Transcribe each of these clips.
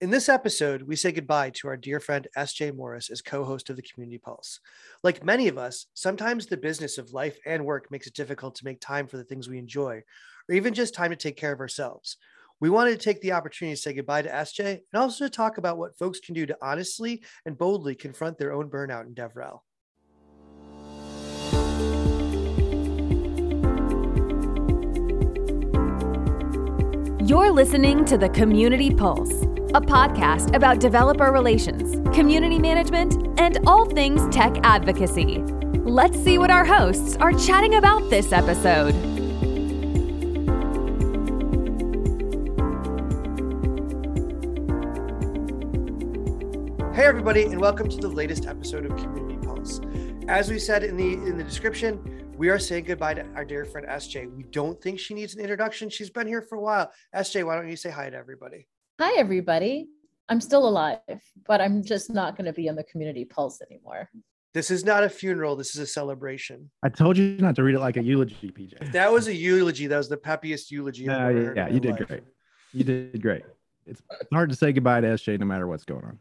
In this episode, we say goodbye to our dear friend SJ Morris as co host of the Community Pulse. Like many of us, sometimes the business of life and work makes it difficult to make time for the things we enjoy, or even just time to take care of ourselves. We wanted to take the opportunity to say goodbye to SJ and also to talk about what folks can do to honestly and boldly confront their own burnout in DevRel. You're listening to the Community Pulse a podcast about developer relations, community management, and all things tech advocacy. Let's see what our hosts are chatting about this episode. Hey everybody, and welcome to the latest episode of Community Pulse. As we said in the in the description, we are saying goodbye to our dear friend SJ. We don't think she needs an introduction. She's been here for a while. SJ, why don't you say hi to everybody? Hi, everybody. I'm still alive, but I'm just not going to be on the community pulse anymore. This is not a funeral. This is a celebration. I told you not to read it like a eulogy, PJ. If that was a eulogy. That was the peppiest eulogy. Yeah, yeah, yeah. You did life. great. You did great. It's hard to say goodbye to SJ no matter what's going on.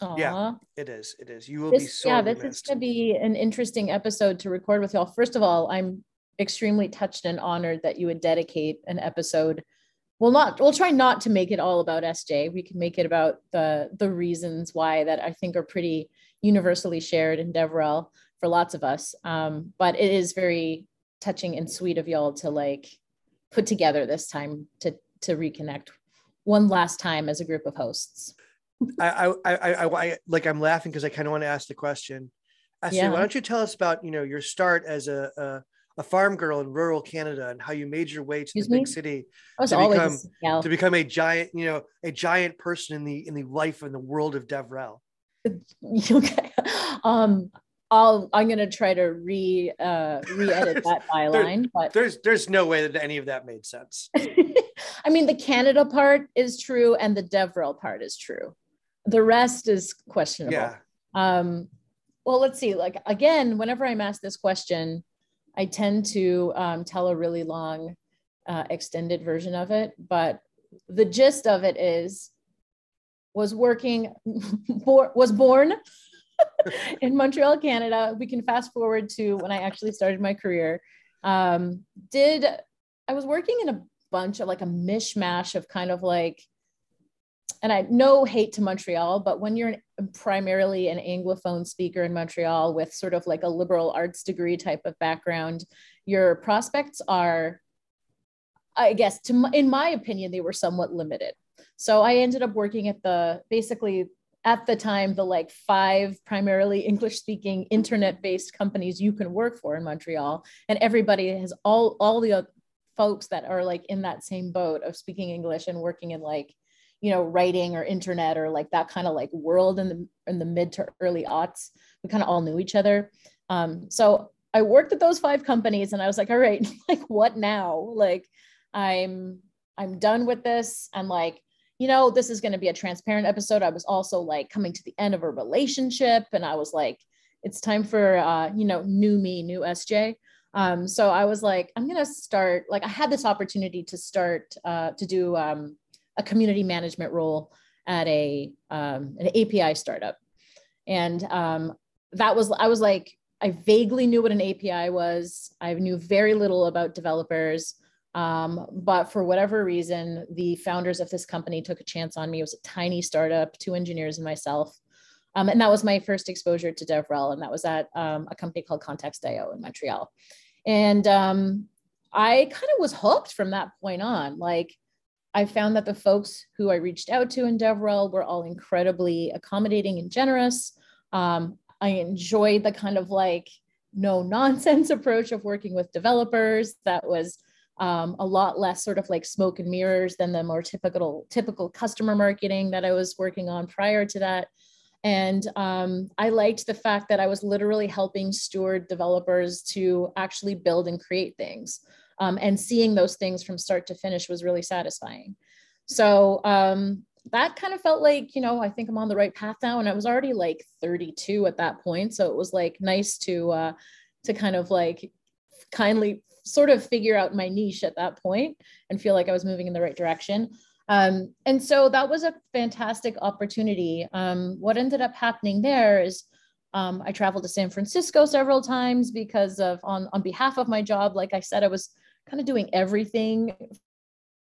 Aww. Yeah, it is. It is. You will this, be so. Yeah, this is going to be an interesting episode to record with y'all. First of all, I'm extremely touched and honored that you would dedicate an episode we'll not we'll try not to make it all about sj we can make it about the the reasons why that i think are pretty universally shared in devrel for lots of us. Um, but it is very touching and sweet of y'all to like put together this time to to reconnect one last time as a group of hosts. I i i, I, like i'm laughing because i kind of want to ask the question. Esther, yeah. why don't you tell us about you know your start as a, a a farm girl in rural Canada and how you made your way to Excuse the big city to become to become a giant, you know, a giant person in the in the life and the world of Devrel. Okay. Um I'll I'm gonna try to re uh re-edit that byline, there, but there's there's no way that any of that made sense. I mean the Canada part is true and the Devrel part is true. The rest is questionable. Yeah. Um well let's see like again whenever i'm asked this question I tend to um, tell a really long, uh, extended version of it, but the gist of it is was working, was born in Montreal, Canada. We can fast forward to when I actually started my career. Um, did I was working in a bunch of like a mishmash of kind of like and I no hate to Montreal, but when you're primarily an Anglophone speaker in Montreal with sort of like a liberal arts degree type of background, your prospects are, I guess, to in my opinion, they were somewhat limited. So I ended up working at the basically at the time the like five primarily English speaking internet based companies you can work for in Montreal, and everybody has all all the folks that are like in that same boat of speaking English and working in like you know writing or internet or like that kind of like world in the in the mid to early aughts we kind of all knew each other. Um, so i worked at those five companies and i was like all right like what now? Like i'm i'm done with this. I'm like you know this is going to be a transparent episode. I was also like coming to the end of a relationship and i was like it's time for uh, you know new me new sj um, so i was like i'm going to start like i had this opportunity to start uh, to do um, a community management role at a um, an API startup, and um, that was I was like I vaguely knew what an API was. I knew very little about developers, um, but for whatever reason, the founders of this company took a chance on me. It was a tiny startup, two engineers and myself. Um, and that was my first exposure to DevRel, and that was at um, a company called Context.io in Montreal. And um, I kind of was hooked from that point on. Like I found that the folks who I reached out to in DevRel were all incredibly accommodating and generous. Um, I enjoyed the kind of like no nonsense approach of working with developers that was um, a lot less sort of like smoke and mirrors than the more typical typical customer marketing that I was working on prior to that. And um, I liked the fact that I was literally helping steward developers to actually build and create things um, and seeing those things from start to finish was really satisfying so um, that kind of felt like you know i think i'm on the right path now and i was already like 32 at that point so it was like nice to uh to kind of like kindly sort of figure out my niche at that point and feel like i was moving in the right direction Um, and so that was a fantastic opportunity. Um, what ended up happening there is um, I traveled to San Francisco several times because of on, on behalf of my job. Like I said, I was kind of doing everything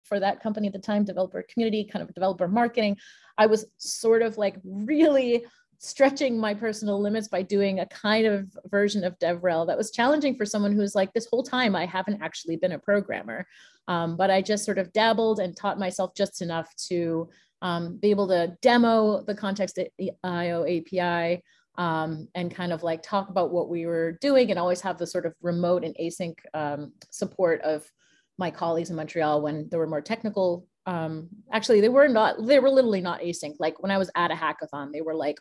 for that company at the time, developer community, kind of developer marketing. I was sort of like really stretching my personal limits by doing a kind of version of DevRel that was challenging for someone who's like, this whole time I haven't actually been a programmer. Um, but I just sort of dabbled and taught myself just enough to um, be able to demo the context IO API um, and kind of like talk about what we were doing and always have the sort of remote and async um, support of my colleagues in Montreal when there were more technical um, actually they were not they were literally not async like when i was at a hackathon they were like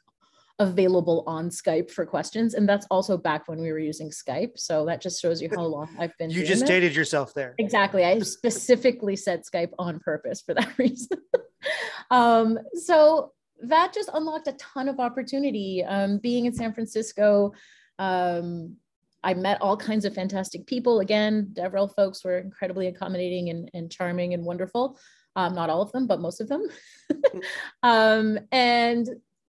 available on Skype for questions. And that's also back when we were using Skype. So that just shows you how long I've been. you just it. dated yourself there. Exactly. I specifically said Skype on purpose for that reason. um, so that just unlocked a ton of opportunity. Um, being in San Francisco, um, I met all kinds of fantastic people. Again, DevRel folks were incredibly accommodating and, and charming and wonderful. Um, not all of them, but most of them. um, and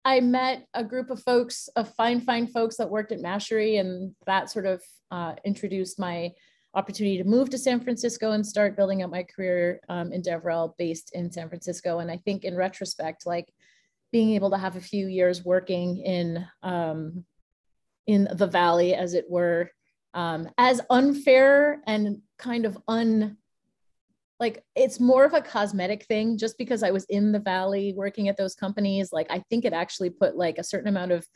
I met a group of folks, of fine, fine folks that worked at Mashery, and that sort of uh, introduced my opportunity to move to San Francisco and start building up my career um, in DevRel based in San Francisco. And I think in retrospect, like being able to have a few years working in um, in the valley, as it were, um, as unfair and kind of un like it's more of a cosmetic thing just because I was in the valley working at those companies. Like I think it actually put like a certain amount of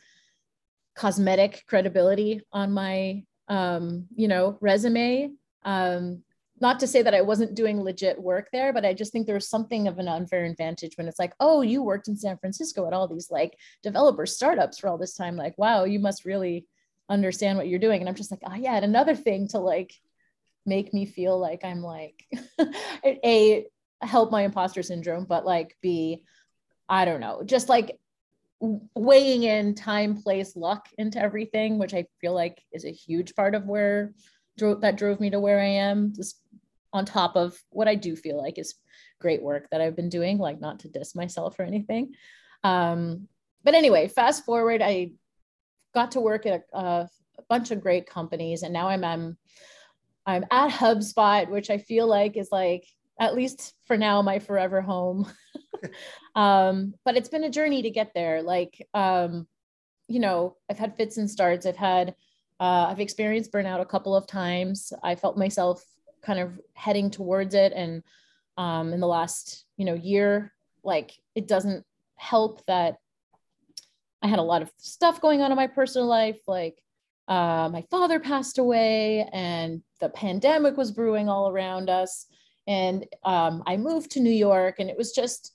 cosmetic credibility on my um you know resume. Um not to say that I wasn't doing legit work there, but I just think there's something of an unfair advantage when it's like, oh, you worked in San Francisco at all these like developer startups for all this time. Like, wow, you must really understand what you're doing. And I'm just like, oh yeah, and another thing to like make me feel like I'm like a help my imposter syndrome, but like B, I don't know, just like weighing in time, place, luck into everything, which I feel like is a huge part of where that drove me to where I am. Just on top of what I do feel like is great work that I've been doing, like not to diss myself or anything. Um, but anyway, fast forward, I got to work at a, a bunch of great companies, and now I'm, I'm I'm at HubSpot, which I feel like is like, at least for now, my forever home. um, but it's been a journey to get there. Like, um, you know, I've had fits and starts. I've had, uh, I've experienced burnout a couple of times. I felt myself kind of heading towards it. And um, in the last, you know, year, like it doesn't help that I had a lot of stuff going on in my personal life, like uh, my father passed away and the pandemic was brewing all around us. And um, I moved to New York and it was just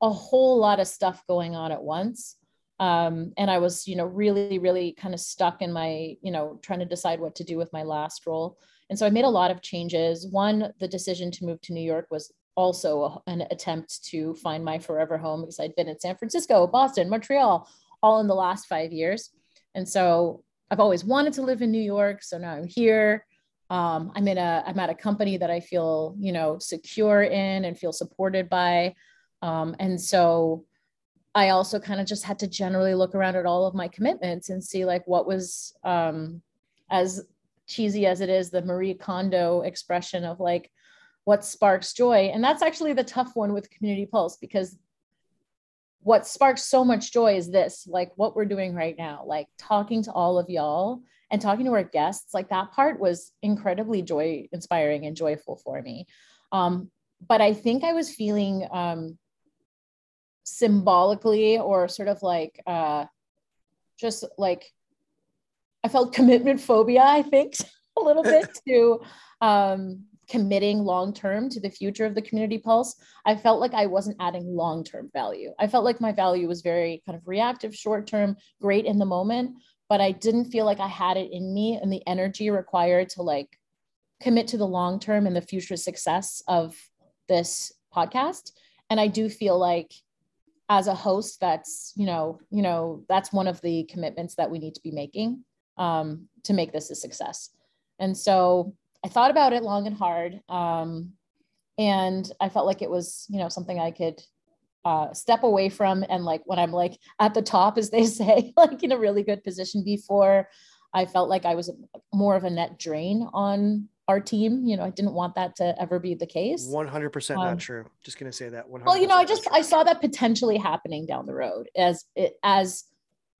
a whole lot of stuff going on at once. Um, and I was, you know, really, really kind of stuck in my, you know, trying to decide what to do with my last role. And so I made a lot of changes. One, the decision to move to New York was also an attempt to find my forever home because I'd been in San Francisco, Boston, Montreal, all in the last five years. And so I've always wanted to live in New York, so now I'm here. Um, I'm in a I'm at a company that I feel you know secure in and feel supported by, um, and so I also kind of just had to generally look around at all of my commitments and see like what was um, as cheesy as it is the Marie Kondo expression of like what sparks joy, and that's actually the tough one with Community Pulse because what sparks so much joy is this like what we're doing right now like talking to all of y'all and talking to our guests like that part was incredibly joy inspiring and joyful for me. Um, but i think i was feeling um, symbolically or sort of like uh, just like i felt commitment phobia i think a little bit to um, committing long term to the future of the community pulse, I felt like I wasn't adding long term value. I felt like my value was very kind of reactive, short term, great in the moment, but I didn't feel like I had it in me and the energy required to like commit to the long term and the future success of this podcast. And I do feel like as a host that's you know you know that's one of the commitments that we need to be making um, to make this a success and so I thought about it long and hard. Um, and I felt like it was, you know, something I could uh, step away from. And like when I'm like at the top, as they say, like in a really good position before, I felt like I was more of a net drain on our team. You know, I didn't want that to ever be the case. 100% um, not true. Just going to say that. Well, you know, I just, I saw that potentially happening down the road as it, as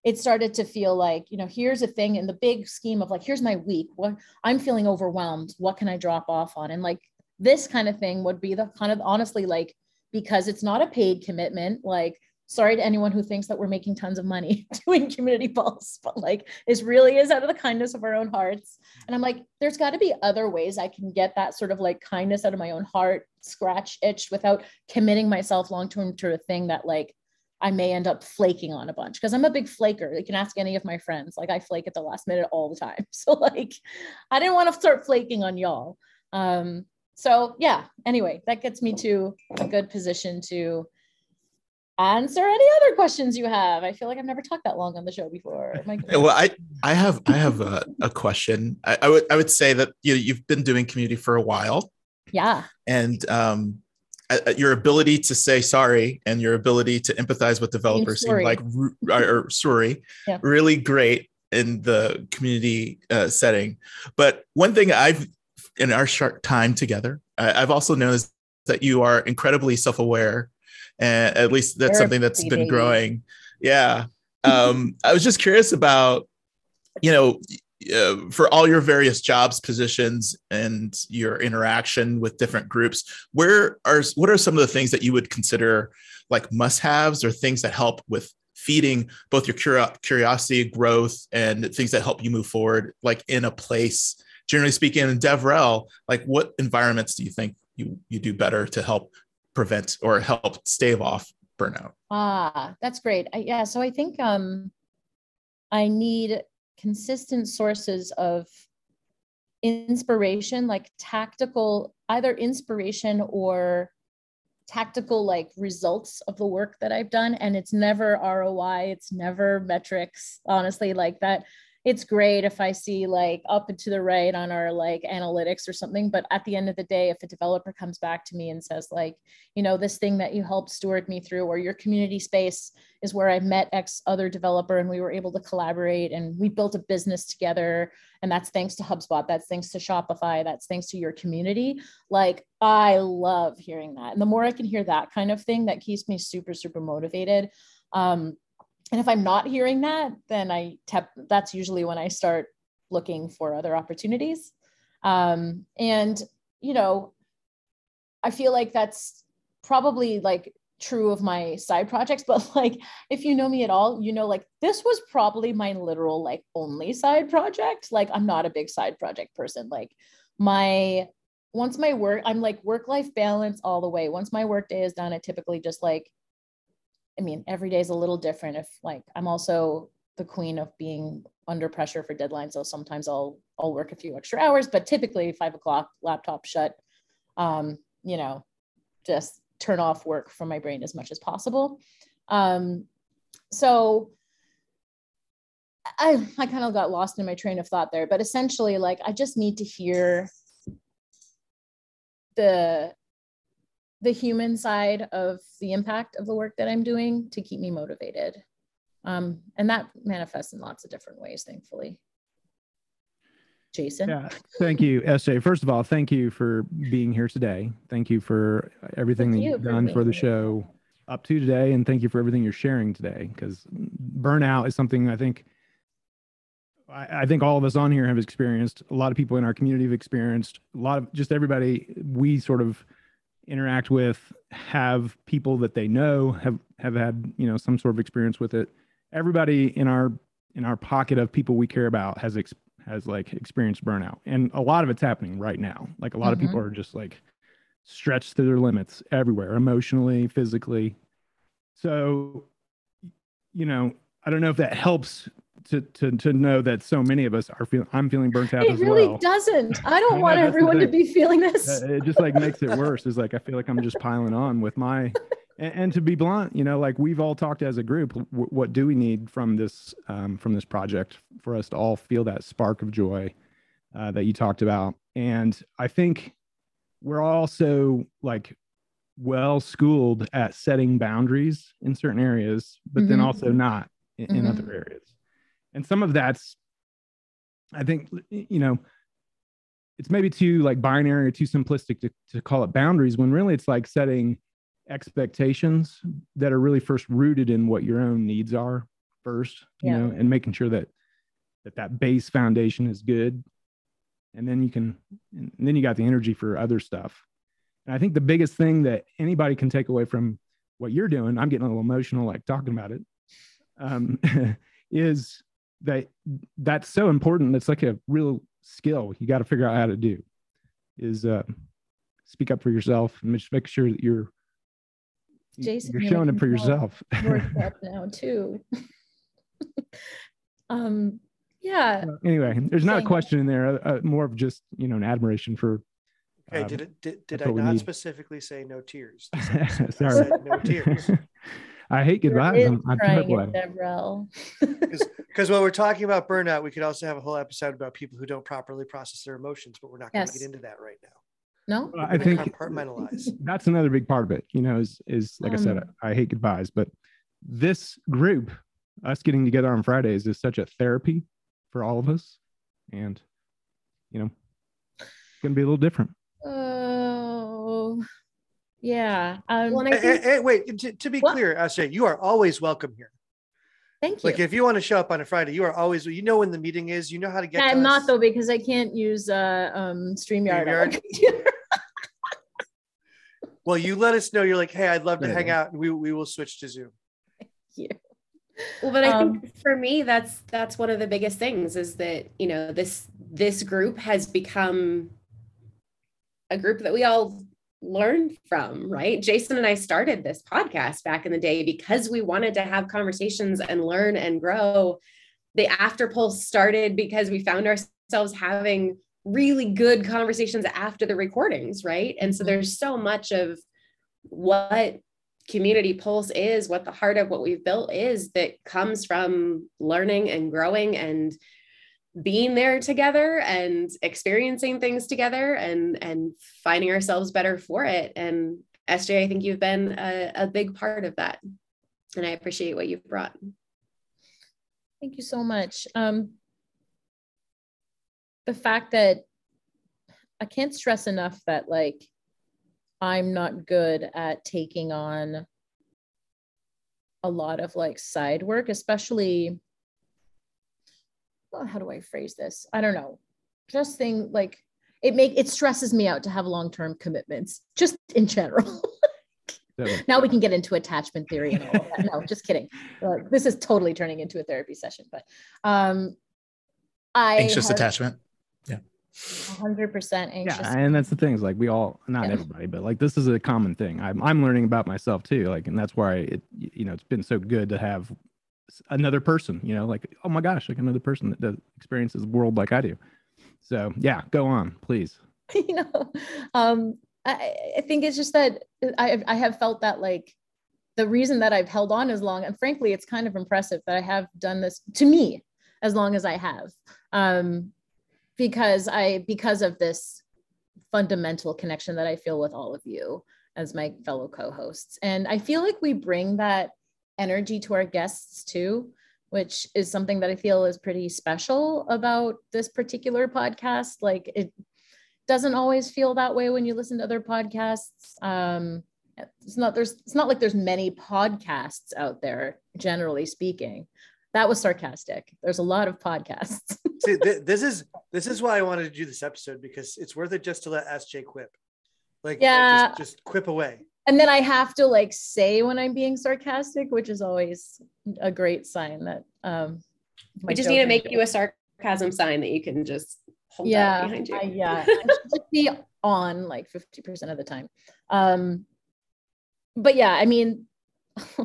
it started to feel like, you know, here's a thing in the big scheme of like, here's my week. What I'm feeling overwhelmed. What can I drop off on? And like this kind of thing would be the kind of honestly like because it's not a paid commitment like sorry to anyone who thinks that we're making tons of money doing community pulse but like this really is out of the kindness of our own hearts and i'm like there's got to be other ways i can get that sort of like kindness out of my own heart scratch itch without committing myself long term to a thing that like I may end up flaking on a bunch because I'm a big flaker. You can ask any of my friends. Like I flake at the last minute all the time. So like I didn't want to start flaking on y'all. Um, so yeah anyway that gets me to a good position to answer any other questions you have. I feel like i've never talked that long on the show before. Well i i have i have a, a question. I, I, would i would say that you know, you've been doing community for a while. Yeah. And um your ability to say sorry and your ability to empathize with developers seem like or sorry yeah. really great in the community uh, setting. But one thing i've in our short time together, I, have also noticed that you are incredibly self-aware, and at least that's something that's been growing. Yeah. Um, I was just curious about, you know, uh, for all your various jobs positions and your interaction with different groups where are what are some of the things that you would consider like must-haves or things that help with feeding both your curiosity growth and things that help you move forward like in a place generally speaking in devrel like what environments do you think you you do better to help prevent or help stave off burnout. Ah that's great. I, yeah so i think um i need consistent sources of inspiration like tactical either inspiration or tactical like results of the work that i've done. And it's never roi it's never metrics honestly like that it's great if I see like up and to the right on our like analytics or something. But at the end of the day, if a developer comes back to me and says, like, you know, this thing that you helped steward me through, or your community space is where I met X other developer and we were able to collaborate and we built a business together. And that's thanks to HubSpot, that's thanks to Shopify, that's thanks to your community. Like, I love hearing that. And the more I can hear that kind of thing, that keeps me super, super motivated. Um, and if i'm not hearing that then i tap that's usually when i start looking for other opportunities. Um, and you know i feel like that's probably like true of my side projects but like if you know me at all you know like this was probably my literal like only side project. Like i'm not a big side project person. Like my once my work i'm like work life balance all the way. Once my work day is done i typically just like I mean, every day is a little different. If like I'm also the queen of being under pressure for deadlines, so sometimes I'll I'll work a few extra hours, but typically five o'clock, laptop shut. Um, you know, just turn off work from my brain as much as possible. Um, so I I kind of got lost in my train of thought there, but essentially, like I just need to hear the the human side of the impact of the work that I'm doing to keep me motivated. Um, and that manifests in lots of different ways, thankfully. Jason. Yeah, thank you, SJ. First of all, thank you for being here today. Thank you for everything thank that you've done for the show up to today, and thank you for everything you're sharing today. Because burnout is something I think I, I think all of us on here have experienced. A lot of people in our community have experienced. A lot of just everybody. We sort of interact with have people that they know have have had you know some sort of experience with it everybody in our in our pocket of people we care about has ex, has like experienced burnout and a lot of it's happening right now like a lot mm-hmm. of people mm-hmm. are just like stretched to their limits everywhere emotionally physically so you know i don't know if that helps to to to know that so many of us are feeling i'm feeling burnt out it really well. doesn't i don't want everyone to be feeling this it just like makes it worse is like i feel like i'm just piling on with my and, and, to be blunt you know like we've all talked as a group w- what do we need from this um, from this project for us to all feel that spark of joy uh, that you talked about and i think we're also like well schooled at setting boundaries in certain areas, but mm-hmm. then also not in, mm-hmm. in other areas. And some of that's, I think, you know, it's maybe too like binary or too simplistic to, to call it boundaries when really it's like setting expectations that are really first rooted in what your own needs are first, you yeah. know, and making sure that that that base foundation is good and then you can and then you got the energy for other stuff and i think the biggest thing that anybody can take away from what you're doing i'm getting a little emotional like talking about it um, is that that's so important. It's like a real skill you got to figure out how to do is uh, speak up for yourself and just make sure that you're Jason, you're showing it for yourself. now too. Um yeah. Anyway there's not a question in there uh, uh, more of just you know an admiration for okay um, did it did, did i not specifically say no tears? Sorry no tears I hate goodbyes. I'm, I'm Because when we're talking about burnout, we could also have a whole episode about people who don't properly process their emotions, but we're not going to yes. get into that right now. No, I think compartmentalize. That's another big part of it. You know, is is like um, I said, um, I, I hate goodbyes, but this group, us getting together on Fridays, is such a therapy for all of us. And, you know, it's going to be a little different. Oh, yeah. Um, well, hey, think, hey, wait, to, to be what? clear, SJ, you are always welcome here. Thank you. Like if you want to show up on a Friday, you are always you know when the meeting is, you know how to get. Yeah, I'm not though because I can't use uh um StreamYard. StreamYard. well, you let us know. You're like, hey, I'd love to yeah. hang out, and we we will switch to Zoom. Thank you. Well, but I um, think for me, that's that's one of the biggest things is that you know this this group has become a group that we all learn from, right? Jason and I started this podcast back in the day because we wanted to have conversations and learn and grow. The After Pulse started because we found ourselves having really good conversations after the recordings, right? And so there's so much of what community pulse is what the heart of what we've built is that comes from learning and growing and being there together and experiencing things together and and finding ourselves better for it. And sj i think you've been a, a big part of that. And i appreciate what you've brought. Thank you so much. Um, the fact that i can't stress enough that like I'm not good at taking on a lot of like side work, especially how do I phrase this? I don't know. Just thing like it make it stresses me out to have long-term commitments, just in general. now we can get into attachment theory and all that. No, just kidding. Uh, this is totally turning into a therapy session, but um I anxious have, attachment. 100% anxious. Yeah, and that's the thing is like we all, not yeah. everybody, but like this is a common thing. I'm I'm learning about myself too. Like, and that's why it you know it's been so good to have another person. You know, like oh my gosh, like another person that does experiences the world like I do. So yeah, go on, please. you know, um, I, I think it's just that I I have felt that like the reason that I've held on as long, and frankly, it's kind of impressive that I have done this to me as long as I have. Um, because I because of this fundamental connection that I feel with all of you as my fellow co-hosts. And I feel like we bring that energy to our guests too, which is something that I feel is pretty special about this particular podcast. Like it doesn't always feel that way when you listen to other podcasts. Um, it's not there's it's not like there's many podcasts out there generally speaking that was sarcastic. There's a lot of podcasts. See, th- this is this is why I wanted to do this episode because it's worth it just to let SJ quip. Like yeah, just, just quip away. And then I have to like say when I'm being sarcastic, which is always a great sign that um we just need to make you a sarcasm sign that you can just hold yeah, behind you. I, yeah. be on like 50% of the time. Um but yeah, I mean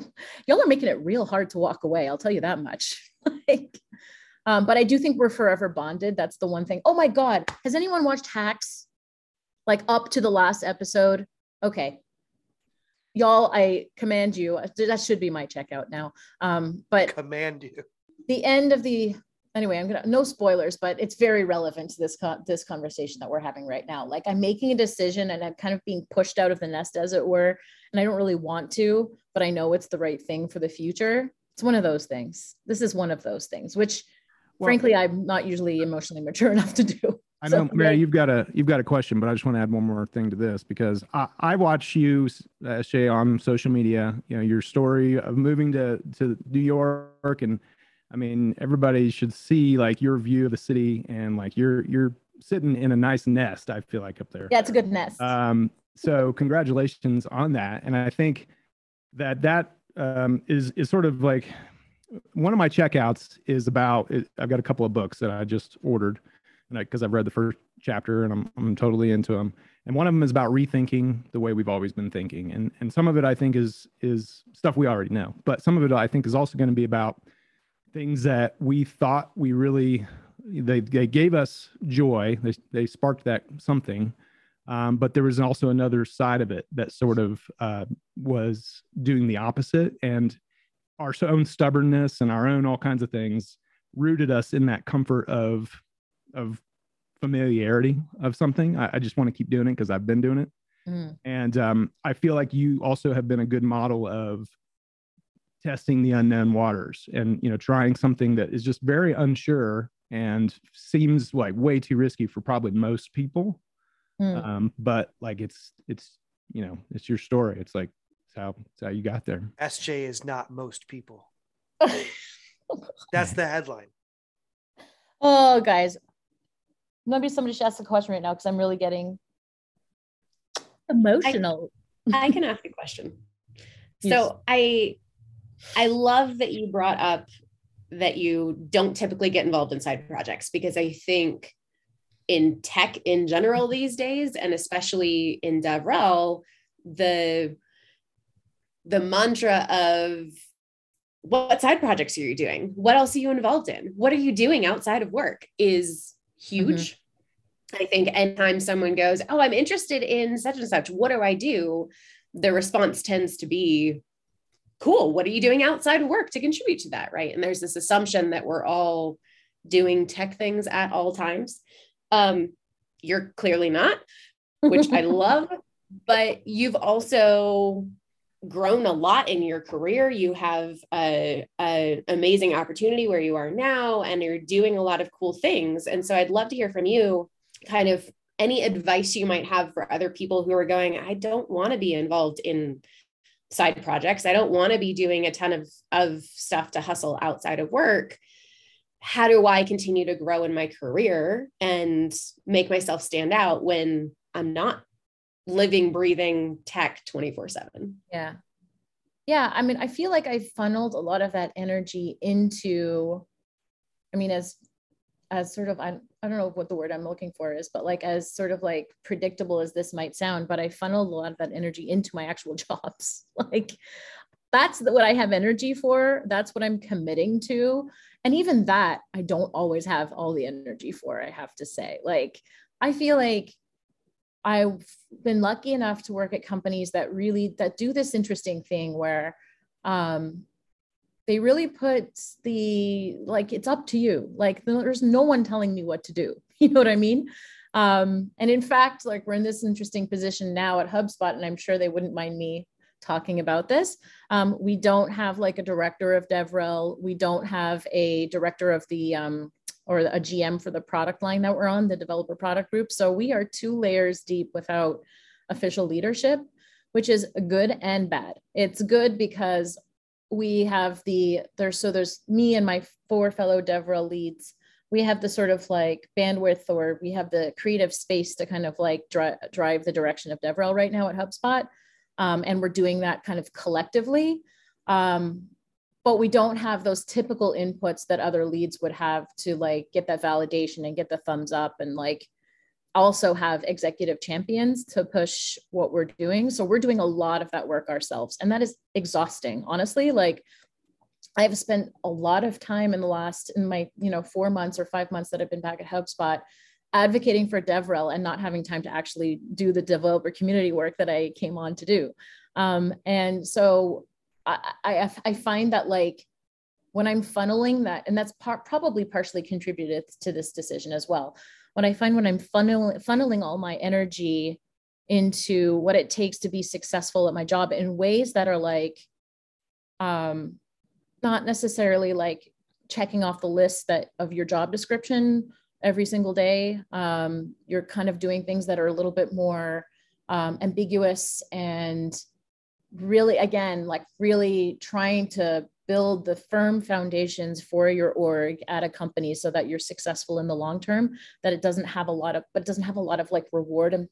y'all are making it real hard to walk away. I'll tell you that much. like, um, but I do think we're forever bonded. That's the one thing. Oh my God. Has anyone watched Hacks? Like up to the last episode? Okay. Y'all, I command you. That should be my checkout now. Um, but command you. The end of the anyway, I'm gonna no spoilers, but it's very relevant to this this conversation that we're having right now. Like I'm making a decision and I'm kind of being pushed out of the nest, as it were, and I don't really want to, but I know it's the right thing for the future. It's one of those things. This is one of those things, which well, frankly I'm not usually emotionally mature enough to do. I know, so, Mary, you've got a you've got a question, but I just want to add one more thing to this because I, I watch you, SJ, on social media. You know your story of moving to to New York and I mean, everybody should see like your view of the city and like you're you're sitting in a nice nest. I feel like up there. Yeah, it's a good nest. Um, so congratulations on that. And I think that that um, is is sort of like one of my checkouts is about. I've got a couple of books that I just ordered, and because I've read the first chapter and I'm I'm totally into them. And one of them is about rethinking the way we've always been thinking. And and some of it I think is is stuff we already know, but some of it I think is also going to be about things that we thought we really they, they gave us joy they, they sparked that something um, but there was also another side of it that sort of uh, was doing the opposite and our own stubbornness and our own all kinds of things rooted us in that comfort of of familiarity of something. I, I just want to keep doing it because i've been doing it. Mm. and um, i feel like you also have been a good model of testing the unknown waters and you know trying something that is just very unsure and seems like way too risky for probably most people. Mm. um, but like it's it's you know it's your story. It's like it's how it's how you got there. Sj is not most people. That's the headline. Oh guys maybe somebody should ask a question right now because i'm really getting emotional I, I can ask a question so i I love that you brought up that you don't typically get involved in side projects because I think in tech in general these days, and especially in DevRel, the the mantra of what side projects are you doing? What else are you involved in? What are you doing outside of work is huge. Mm-hmm. I think anytime someone goes, Oh, I'm interested in such and such, what do I do? The response tends to be, cool what are you doing outside of work to contribute to that right and there's this assumption that we're all doing tech things at all times um, you're clearly not which i love but you've also grown a lot in your career you have a, a, amazing opportunity where you are now and you're doing a lot of cool things and so i'd love to hear from you kind of any advice you might have for other people who are going i don't want to be involved in side projects. I don't want to be doing a ton of, of stuff to hustle outside of work. How do I continue to grow in my career and make myself stand out when I'm not living, breathing tech 24 7? Yeah. Yeah. I mean, I feel like I funneled a lot of that energy into, I mean, as as sort of I, I don't know what the word I'm looking for is, but like as sort of like predictable as this might sound, but I funneled a lot of that energy into my actual jobs. like that's what I have energy for. That's what I'm committing to. And even that, I don't always have all the energy for, I have to say. Like, I feel like I've been lucky enough to work at companies that really that do this interesting thing where um, they really put the like it's up to you. Like there's no one telling me what to do. You know what i mean? Um, and in fact like we're in this interesting position now at hubspot and i'm sure they wouldn't mind me talking about this. Um, we don't have like a director of devrel. We don't have a director of the um, or a gm for the product line that we're on the developer product group so we are two layers deep without official leadership which is good and bad it's good because we have the there's so there's me and my four fellow DevRel leads. We have the sort of like bandwidth or we have the creative space to kind of like dri- drive the direction of DevRel right now at HubSpot. Um, and we're doing that kind of collectively. Um, but we don't have those typical inputs that other leads would have to like get that validation and get the thumbs up and like also have executive champions to push what we're doing. So we're doing a lot of that work ourselves. And that is exhausting, honestly. Like I've spent a lot of time in the last, in my, you know, four months or five months that I've been back at HubSpot advocating for DevRel and not having time to actually do the developer community work that I came on to do. Um, and so I, I, I find that like when I'm funneling that, and that's par- probably partially contributed to this decision as well. When I find when I'm funneling, funneling all my energy into what it takes to be successful at my job in ways that are like, um, not necessarily like checking off the list that of your job description every single day. Um, you're kind of doing things that are a little bit more um, ambiguous and really, again, like really trying to build the firm foundations for your org at a company so that you're successful in the long term that it doesn't have a lot of but doesn't have a lot of like reward and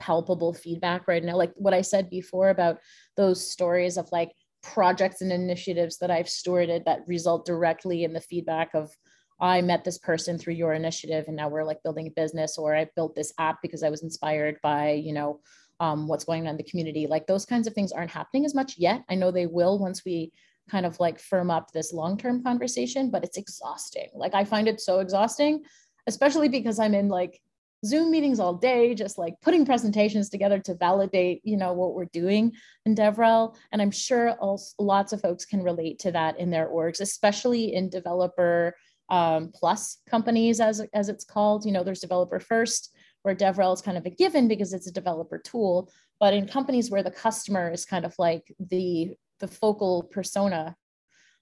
palpable feedback right now. Like what i said before about those stories of like projects and initiatives that i've stewarded that result directly in the feedback of i met this person through your initiative and now we're like building a business or i built this app because i was inspired by you know um, what's going on in the community. Like those kinds of things aren't happening as much yet. I know they will once we kind of like firm up this long-term conversation but it's exhausting. Like i find it so exhausting especially because i'm in like zoom meetings all day just like putting presentations together to validate you know what we're doing in devrel. And i'm sure also, lots of folks can relate to that in their orgs especially in developer um, plus companies as, as it's called. You know there's developer first where devrel is kind of a given because it's a developer tool but in companies where the customer is kind of like the the focal persona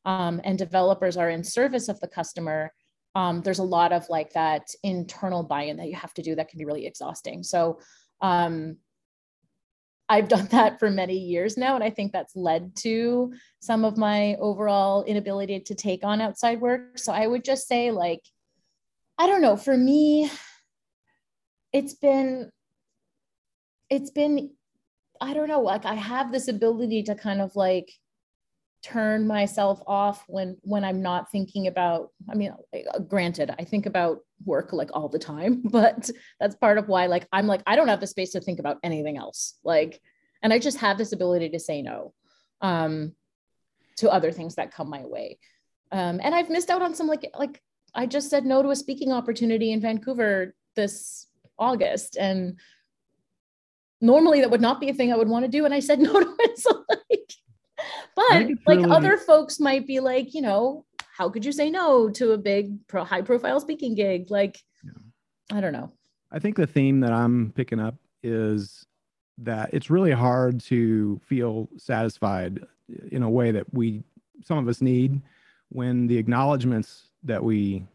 um, and developers are in service of the customer um, there's a lot of like that internal buy-in that you have to do that can be really exhausting. So um, i've done that for many years now and i think that's led to some of my overall inability to take on outside work. So i would just say like i don't know for me it's been it's been I don't know, like I have this ability to kind of like turn myself off when when I'm not thinking about I mean uh, granted I think about work like all the time but that's part of why like I'm like I don't have the space to think about anything else like and I just have this ability to say no um to other things that come my way. Um and I've missed out on some like like I just said no to a speaking opportunity in Vancouver this August and normally that would not be a thing I would want to do. And I said no to it. So like, but like really other folks might be like, you know, how could you say no to a big pro high profile speaking gig? Like, yeah. I don't know. I think the theme that I'm picking up is that it's really hard to feel satisfied in a way that we some of us need when the acknowledgments that we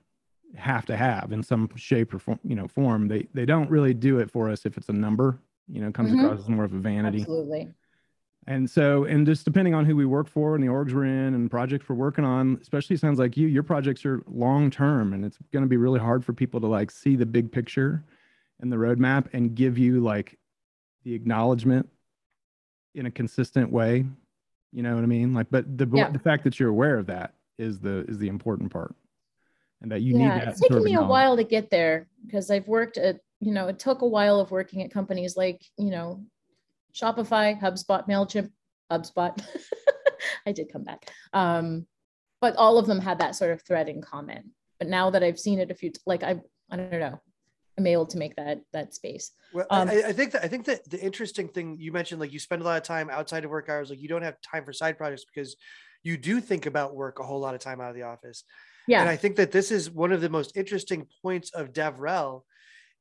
have to have in some shape or form, you know form they they don't really do it for us if it's a number you know, comes mm-hmm. across as more of a vanity. Absolutely. And so, and just depending on who we work for and the orgs we're in and projects we're working on, especially sounds like you, your projects are long term and it's going to be really hard for people to like see the big picture and the roadmap and give you like the acknowledgement in a consistent way. You know what I mean? Like, but the yeah. the fact that you're aware of that is the is the important part, and that you yeah, need that. It's taken me a while to get there because I've worked at you know, it took a while of working at companies like, you know, Shopify, HubSpot, MailChimp, HubSpot. I did come back. Um, but all of them had that sort of thread in common. But now that I've seen it a few, like I, I don't know, I'm able to make that that space. Well, um, I, I, think that I think that the interesting thing you mentioned, like you spend a lot of time outside of work hours, like you don't have time for side projects because you do think about work a whole lot of time out of the office. Yeah. And I think that this is one of the most interesting points of DevRel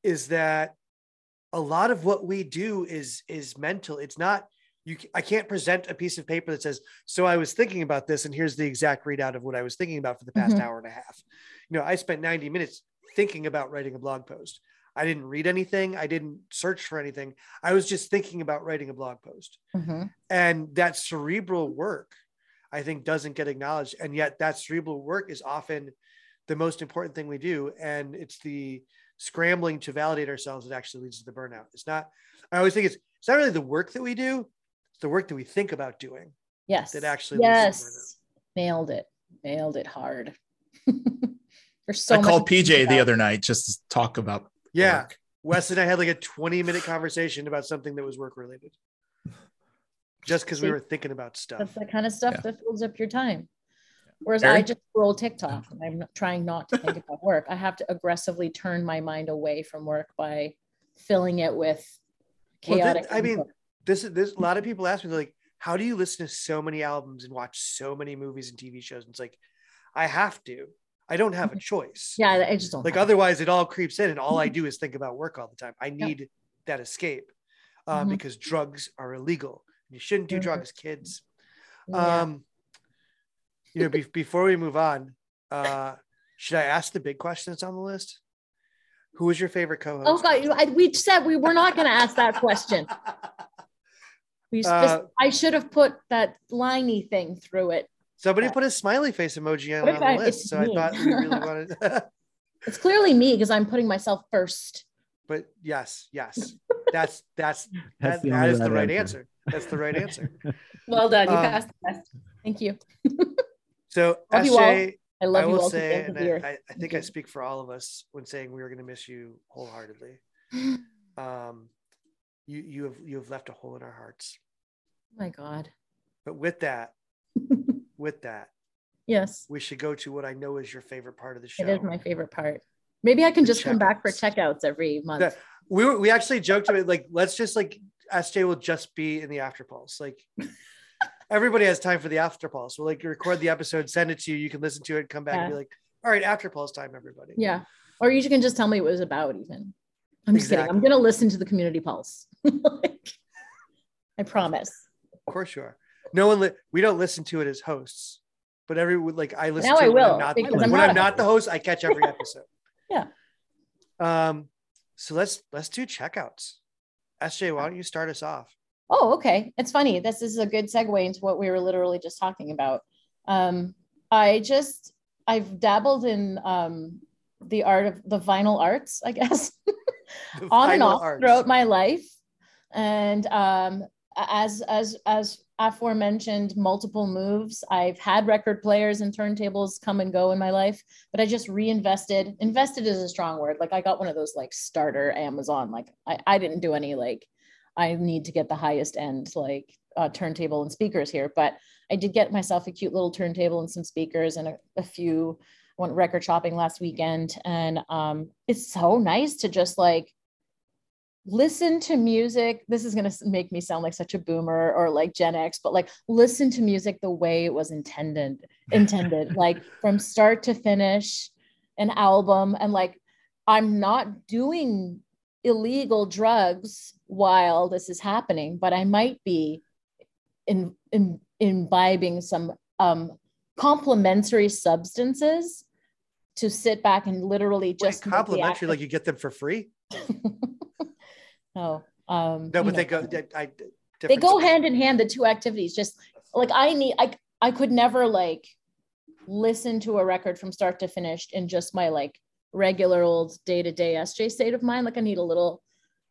is that a lot of what we do is is mental. It's not you. I can't present a piece of paper that says, "So I was thinking about this, and here's the exact readout of what I was thinking about for the past mm-hmm. hour and a half." You know, I spent 90 minutes thinking about writing a blog post. I didn't read anything. I didn't search for anything. I was just thinking about writing a blog post. Mm-hmm. And that cerebral work, I think, doesn't get acknowledged. And yet, that cerebral work is often the most important thing we do. And it's the scrambling to validate ourselves that actually leads to the burnout. It's not, I always think it's, it's not really the work that we do, it's the work that we think about doing. Yes. That actually yes. Nailed it. Nailed it hard. There's so I called PJ the other night just to talk about yeah. Work. Wes and I had like a 20 minute conversation about something that was work related. Just because we were thinking about stuff. That's the kind of stuff yeah. that fills up your time. Whereas I just scroll TikTok and I'm trying not to think about work. I have to aggressively turn my mind away from work by filling it with chaotic. Well, I mean, this is this. A lot of people ask me like, "How do you listen to so many albums and watch so many movies and TV shows?" And it's like, I have to. I don't have a choice. Yeah, I just don't. Like otherwise, it all creeps in, and all I do is think about work all the time. I need yeah. that escape uh, mm-hmm. because drugs are illegal. You shouldn't do mm-hmm. drugs, kids. Yeah. Um, you know, be- before we move on, uh, should I ask the big question that's on the list? Who was your favorite co-host? Oh God, I, we said we were not going to ask that question. We just, uh, I should have put that liney thing through it. Somebody put a smiley face emoji on, on the I, list, so me. I thought we really wanted. it's clearly me because I'm putting myself first. But yes, yes, that's that's, that's that, that is the right answer. answer. That's the right answer. well done. You um, passed the test. Thank you. so, SJ, I love I will you say, and I, I, think I speak for all of us when saying we are going to miss you wholeheartedly. um, you you have you have left a hole in our hearts. Oh my God. But with that, with that, yes, we should go to what I know is your favorite part of the show. It is my favorite part. Maybe I can the just come back for checkouts every month. The, we were, we actually joked about like let's just like SJ will just be in the after pulse like everybody has time for the after pulse. We'll like record the episode, send it to you. You can listen to it, come back yeah. and be like, all right, after pulse time, everybody. Yeah. Or you can just tell me what it was about, even. I'm just exactly. kidding. I'm gonna listen to the community pulse. like, I promise. Of course you are. No one li- we don't listen to it as hosts, but every like I listen now to I it will, when I'm not, when I'm not, not the host, I catch every episode. yeah. Um, so let's let's do checkouts. SJ, why don't you start us off? Oh, okay. It's funny. This is a good segue into what we were literally just talking about. Um, I just I've dabbled in um, the art of the vinyl arts, I guess, on and off arts. throughout my life. And um, as as as aforementioned multiple moves, I've had record players and turntables come and go in my life, but I just reinvested. Invested is a strong word. Like I got one of those like starter Amazon. Like I, I didn't do any like I need to get the highest end like uh, turntable and speakers here. But I did get myself a cute little turntable and some speakers and a, a few. Went record shopping last weekend, and um, it's so nice to just like listen to music. This is going to make me sound like such a boomer or like Gen X, but like listen to music the way it was intended, intended, like from start to finish, an album. And like, I'm not doing illegal drugs while this is happening, but I might be in, in imbibing some um, complementary substances to sit back and literally just Wait, complimentary, like you get them for free. no, um, no, but they go. I, they go hand in hand. The two activities, just like I need, I I could never like listen to a record from start to finish in just my like regular old day to day SJ state of mind. Like I need a little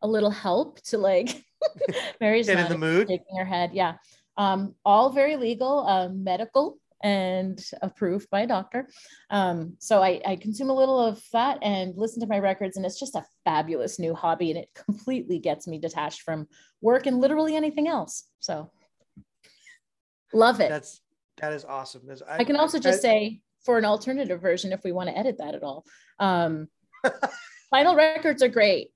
a little help to like Mary's get in the mood, shaking her head. Yeah. Um, all very legal, uh, medical and approved by a doctor. Um, so I, I consume a little of that and listen to my records, and it's just a fabulous new hobby, and it completely gets me detached from work and literally anything else. So love it. That's that is awesome. I, I, can also just I, say for an alternative version, if we want to edit that at all, um, vinyl records are great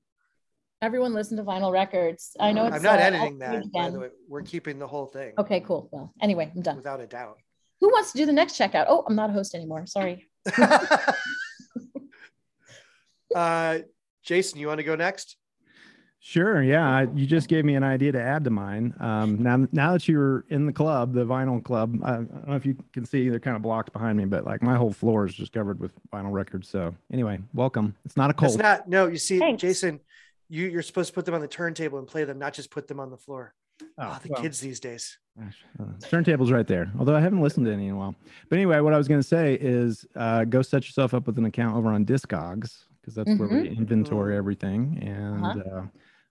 everyone listen to vinyl records. I know it's I'm not uh, editing that by the way. We're keeping the whole thing. Okay, cool. Well, anyway, I'm done. Without a doubt. Who wants to do the next checkout? Oh, I'm not a host anymore. Sorry. uh Jason, you want to go next? Sure. Yeah, you just gave me an idea to add to mine. Um, now, now that you're in the club, the vinyl club, I, I, don't know if you can see they're kind of blocked behind me, but like my whole floor is just covered with vinyl records. So anyway, welcome. It's not a cold. It's not. No, you see, Thanks. Jason, you you're supposed to put them on the turntable and play them, not just put them on the floor. Oh, oh the well, kids these days. Uh, turntable's right there. Although I haven't listened to any in a while. But anyway, what I was going to say is uh, go set yourself up with an account over on Discogs because that's mm-hmm. where we mm-hmm. inventory everything, and uh-huh. uh,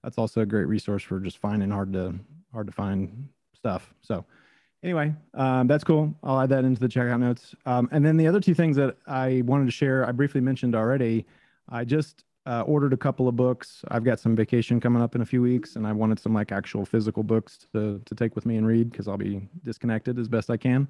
that's also a great resource for just finding hard to hard to find stuff. So anyway, um, that's cool. I'll add that into the checkout notes. Um, and then the other two things that I wanted to share, I briefly mentioned already. I just uh, ordered a couple of books. I've got some vacation coming up in a few weeks, and I wanted some like actual physical books to to take with me and read because I'll be disconnected as best I can.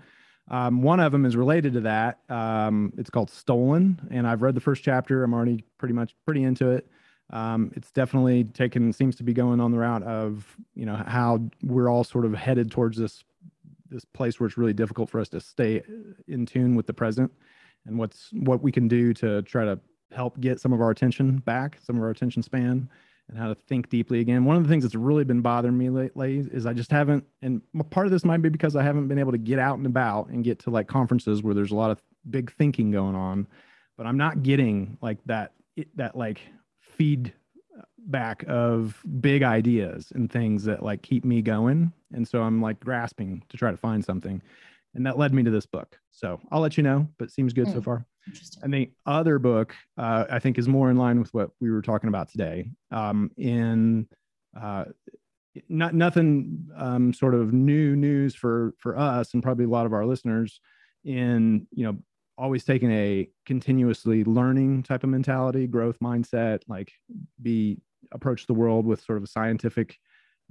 Um, one of them is related to that. Um, it's called Stolen, and I've read the first chapter. I'm already pretty much pretty into it. Um, it's definitely taken seems to be going on the route of you know how we're all sort of headed towards this this place where it's really difficult for us to stay in tune with the present and what's what we can do to try to help get some of our attention back, some of our attention span, and how to think deeply again. One of the things that's really been bothering me lately is I just haven't, and part of this might be because I haven't been able to get out and about and get to like conferences where there's a lot of big thinking going on, but I'm not getting like that that like feed back of big ideas and things that like keep me going and so i'm like grasping to try to find something and that led me to this book so i'll let you know but seems good mm, so hmm. far and the other book uh, i think is more in line with what we were talking about today. Um, in uh, not nothing um, sort of new news for for us and probably a lot of our listeners in you know always taking a continuously learning type of mentality growth mindset like be approach the world with sort of a scientific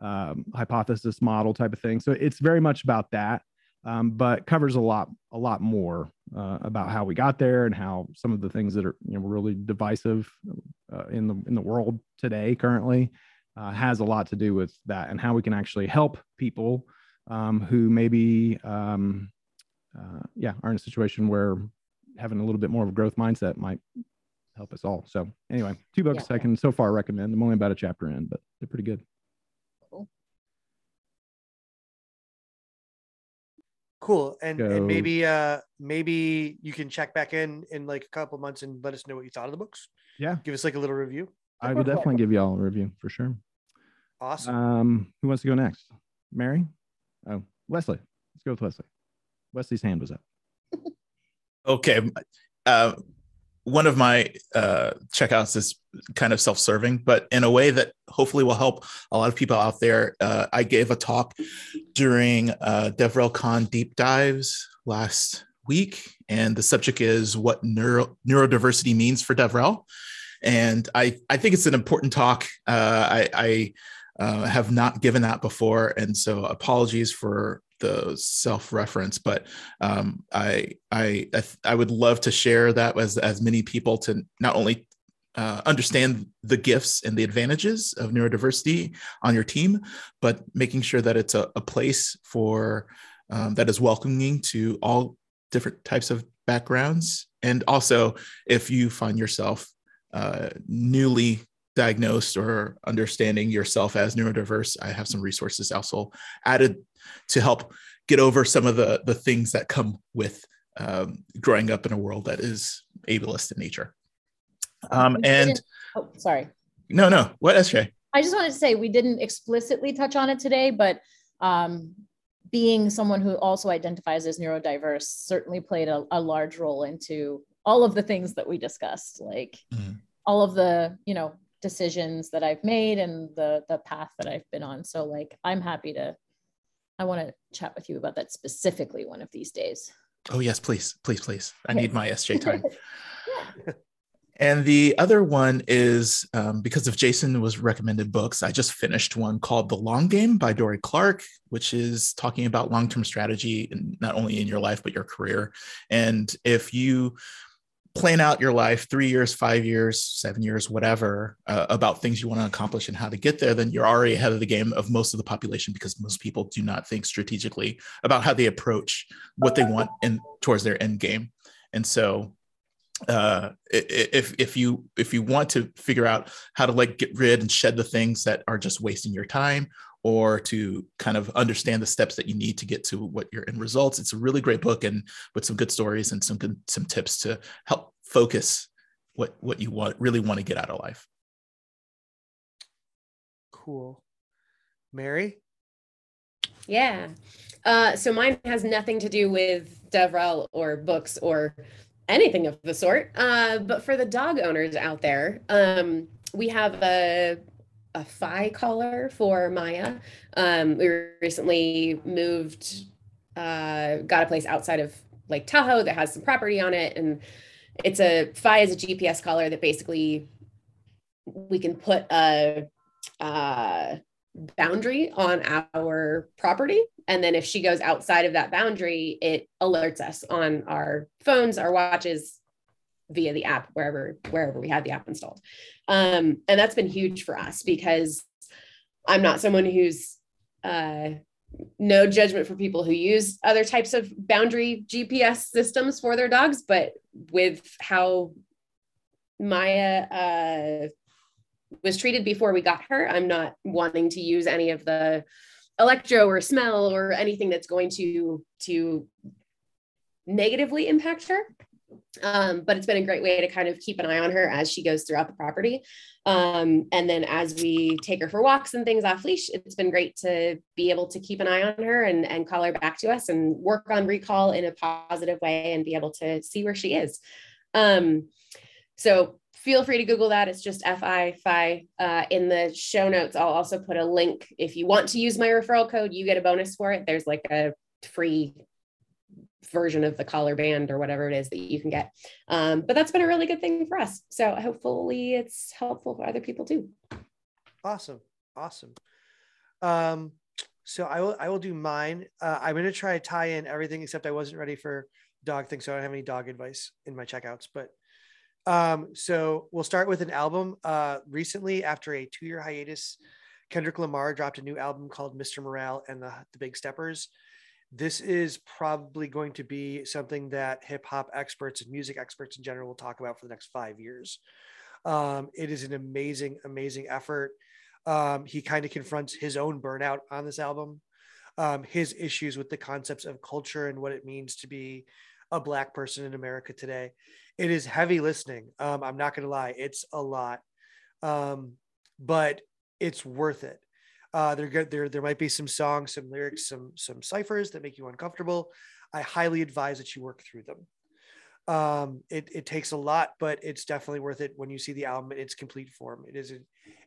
um, hypothesis model type of thing. So it's very much about that, um, but covers a lot a lot more uh, about how we got there and how some of the things that are you know really divisive uh, in the in the world today currently uh, has a lot to do with that and how we can actually help people um, who maybe um, uh, yeah are in a situation where having a little bit more of a growth mindset might help us all. So anyway, two books yeah. I can so far recommend. I'm only about a chapter in, but they're pretty good. Cool. And, and maybe uh maybe you can check back in in like a couple months and let us know what you thought of the books. Yeah. Give us like a little review. I would definitely give you all a review for sure. Awesome. Um, who wants to go next? Mary? Oh, Wesley. Let's go with Wesley. Wesley's hand was up. okay. Uh, one of my uh, checkouts is kind of self-serving, but in a way that hopefully will help a lot of people out there. Uh, I gave a talk during uh, DevRelCon deep dives last week, and the subject is what neuro, neurodiversity means for DevRel. And I, I think it's an important talk. Uh, I, I uh, have not given that before, and so apologies for the self reference but um, I, I i would love to share that as as many people to not only uh, understand the gifts and the advantages of neurodiversity on your team but making sure that it's a, a place for um, that is welcoming to all different types of backgrounds. And also if you find yourself uh, newly diagnosed or understanding yourself as neurodiverse i have some resources also added to help get over some of the the things that come with um, growing up in a world that is ableist in nature. Um, and oh, sorry, no, no, what SJ? I just wanted to say we didn't explicitly touch on it today, but um, being someone who also identifies as neurodiverse certainly played a, a large role into all of the things that we discussed, like mm-hmm. all of the you know decisions that I've made and the the path that I've been on. So like I'm happy to I want to chat with you about that specifically one of these days. Oh, yes, please, please, please. I need my SJ time. And the other one is um, because of Jason was recommended books. I just finished one called The Long Game by Dorie Clark, which is talking about long term strategy, not only in your life, but your career. And if you plan out your life three years, five years, seven years, whatever, uh, about things you want to accomplish and how to get there, then you're already ahead of the game of most of the population because most people do not think strategically about how they approach what they want and towards their end game. And so uh if if you if you want to figure out how to like get rid and shed the things that are just wasting your time or to kind of understand the steps that you need to get to what your end results. It's a really great book and with some good stories and some good some tips to help focus what what you want really want to get out of life. Cool. Mary? Yeah. Uh, so mine has nothing to do with DevRel or books or anything of the sort. Uh, but for the dog owners out there, um, we have a a FI collar for Maya. Um, we recently moved, uh, got a place outside of Lake Tahoe that has some property on it. And it's a FI is a GPS collar that basically we can put a, a boundary on our property. And then if she goes outside of that boundary, it alerts us on our phones, our watches, via the app wherever wherever we had the app installed um, and that's been huge for us because i'm not someone who's uh, no judgment for people who use other types of boundary GPS systems for their dogs, but with how Maya uh, was treated before we got her, I'm not wanting to use any of the electro or smell or anything that's going to to negatively impact her. Um, but it's been a great way to kind of keep an eye on her as she goes throughout the property. Um, and then as we take her for walks and things off leash, it's been great to be able to keep an eye on her and, and call her back to us and work on recall in a positive way and be able to see where she is. Um, so feel free to Google that. It's just FI FI. Uh, in the show notes, I'll also put a link. If you want to use my referral code, you get a bonus for it. There's like a free version of the collar band or whatever it is that you can get. Um, but that's been a really good thing for us. So hopefully it's helpful for other people too. Awesome. Awesome. Um, so I will, I will do mine. Uh, I'm going to try to tie in everything except I wasn't ready for dog things. So I don't have any dog advice in my checkouts, but um, so we'll start with an album. Uh, recently, after a two-year hiatus, Kendrick Lamar dropped a new album called Mr. Morale and the, the Big Steppers this is probably going to be something that hip hop experts and music experts in general will talk about for the next five years. Um, it is an amazing, amazing effort. Um, he kind of confronts his own burnout on this album, um, his issues with the concepts of culture and what it means to be a Black person in America today. It is heavy listening. Um, I'm not going to lie, it's a lot, um, but it's worth it. Uh, there, there, there might be some songs, some lyrics, some some ciphers that make you uncomfortable. I highly advise that you work through them. Um, it, it takes a lot, but it's definitely worth it when you see the album in its complete form. It is, a,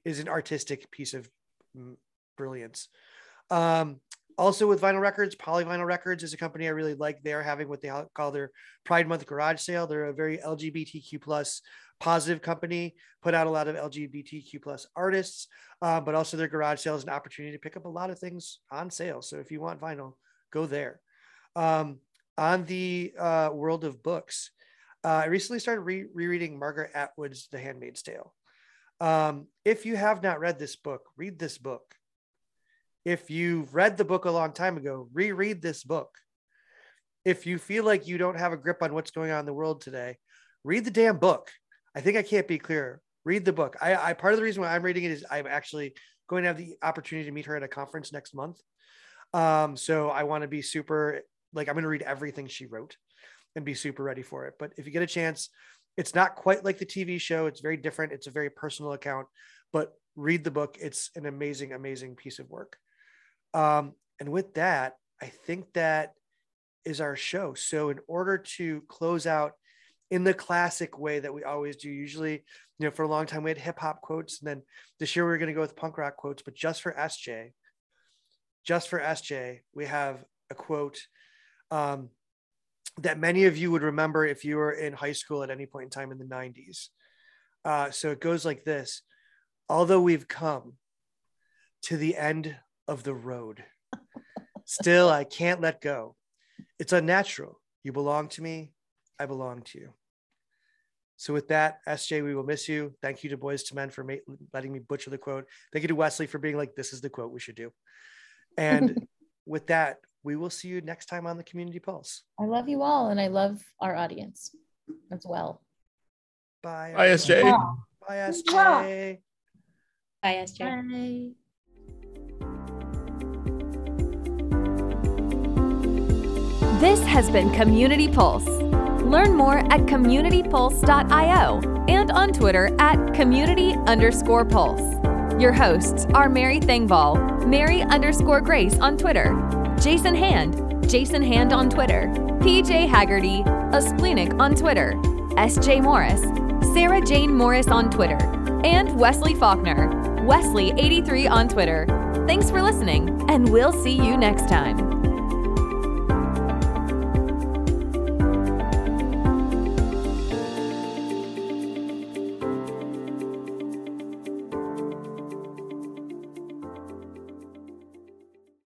is an artistic piece of mm, brilliance. Um, also with vinyl records, Polyvinyl Records is a company I really like. They're having what they call their Pride Month garage sale. They're a very LGBTQ plus positive company, put out a lot of LGBTQ plus artists, uh, but also their garage sale is an opportunity to pick up a lot of things on sale. So if you want vinyl, go there. Um, on the uh, world of books, uh, I recently started re- rereading Margaret Atwood's The Handmaid's Tale. Um, if you have not read this book, read this book. If you've read the book a long time ago, reread this book. If you feel like you don't have a grip on what's going on in the world today, read the damn book. I think I can't be clearer. Read the book. I, I part of the reason why I'm reading it is I'm actually going to have the opportunity to meet her at a conference next month. Um, so I want to be super like I'm going to read everything she wrote and be super ready for it. But if you get a chance, it's not quite like the TV show. It's very different. It's a very personal account, but read the book. It's an amazing, amazing piece of work. Um, and with that, I think that is our show. So in order to close out in the classic way that we always do. Usually, you know, for a long time we had hip hop quotes, and then this year we are going to go with punk rock quotes. But just for SJ, just for SJ, we have a quote um, that many of you would remember if you were in high school at any point in time in the 90s. Uh, so it goes like this Although we've come to the end of the road, still I can't let go. It's unnatural. You belong to me. I belong to you. So with that, SJ, we will miss you. Thank you to Boyz II Men for ma- letting me butcher the quote. Thank you to Wesley for being like, this is the quote we should do. And with that, we will see you next time on the Community Pulse. I love you all, and I love our audience as well. Bye. Bye, SJ. Bye, SJ. Bye, SJ. Bye. This has been Community Pulse. Learn more at communitypulse.io and on Twitter at community underscore pulse. Your hosts are Mary Thengvall, Mary underscore Grace on Twitter, Jason Hand, Jason Hand on Twitter, PJ Hagerty, a splenic on Twitter, SJ Morris, Sarah Jane Morris on Twitter, and Wesley Faulkner, Wesley83 on Twitter. Thanks for listening, and we'll see you next time.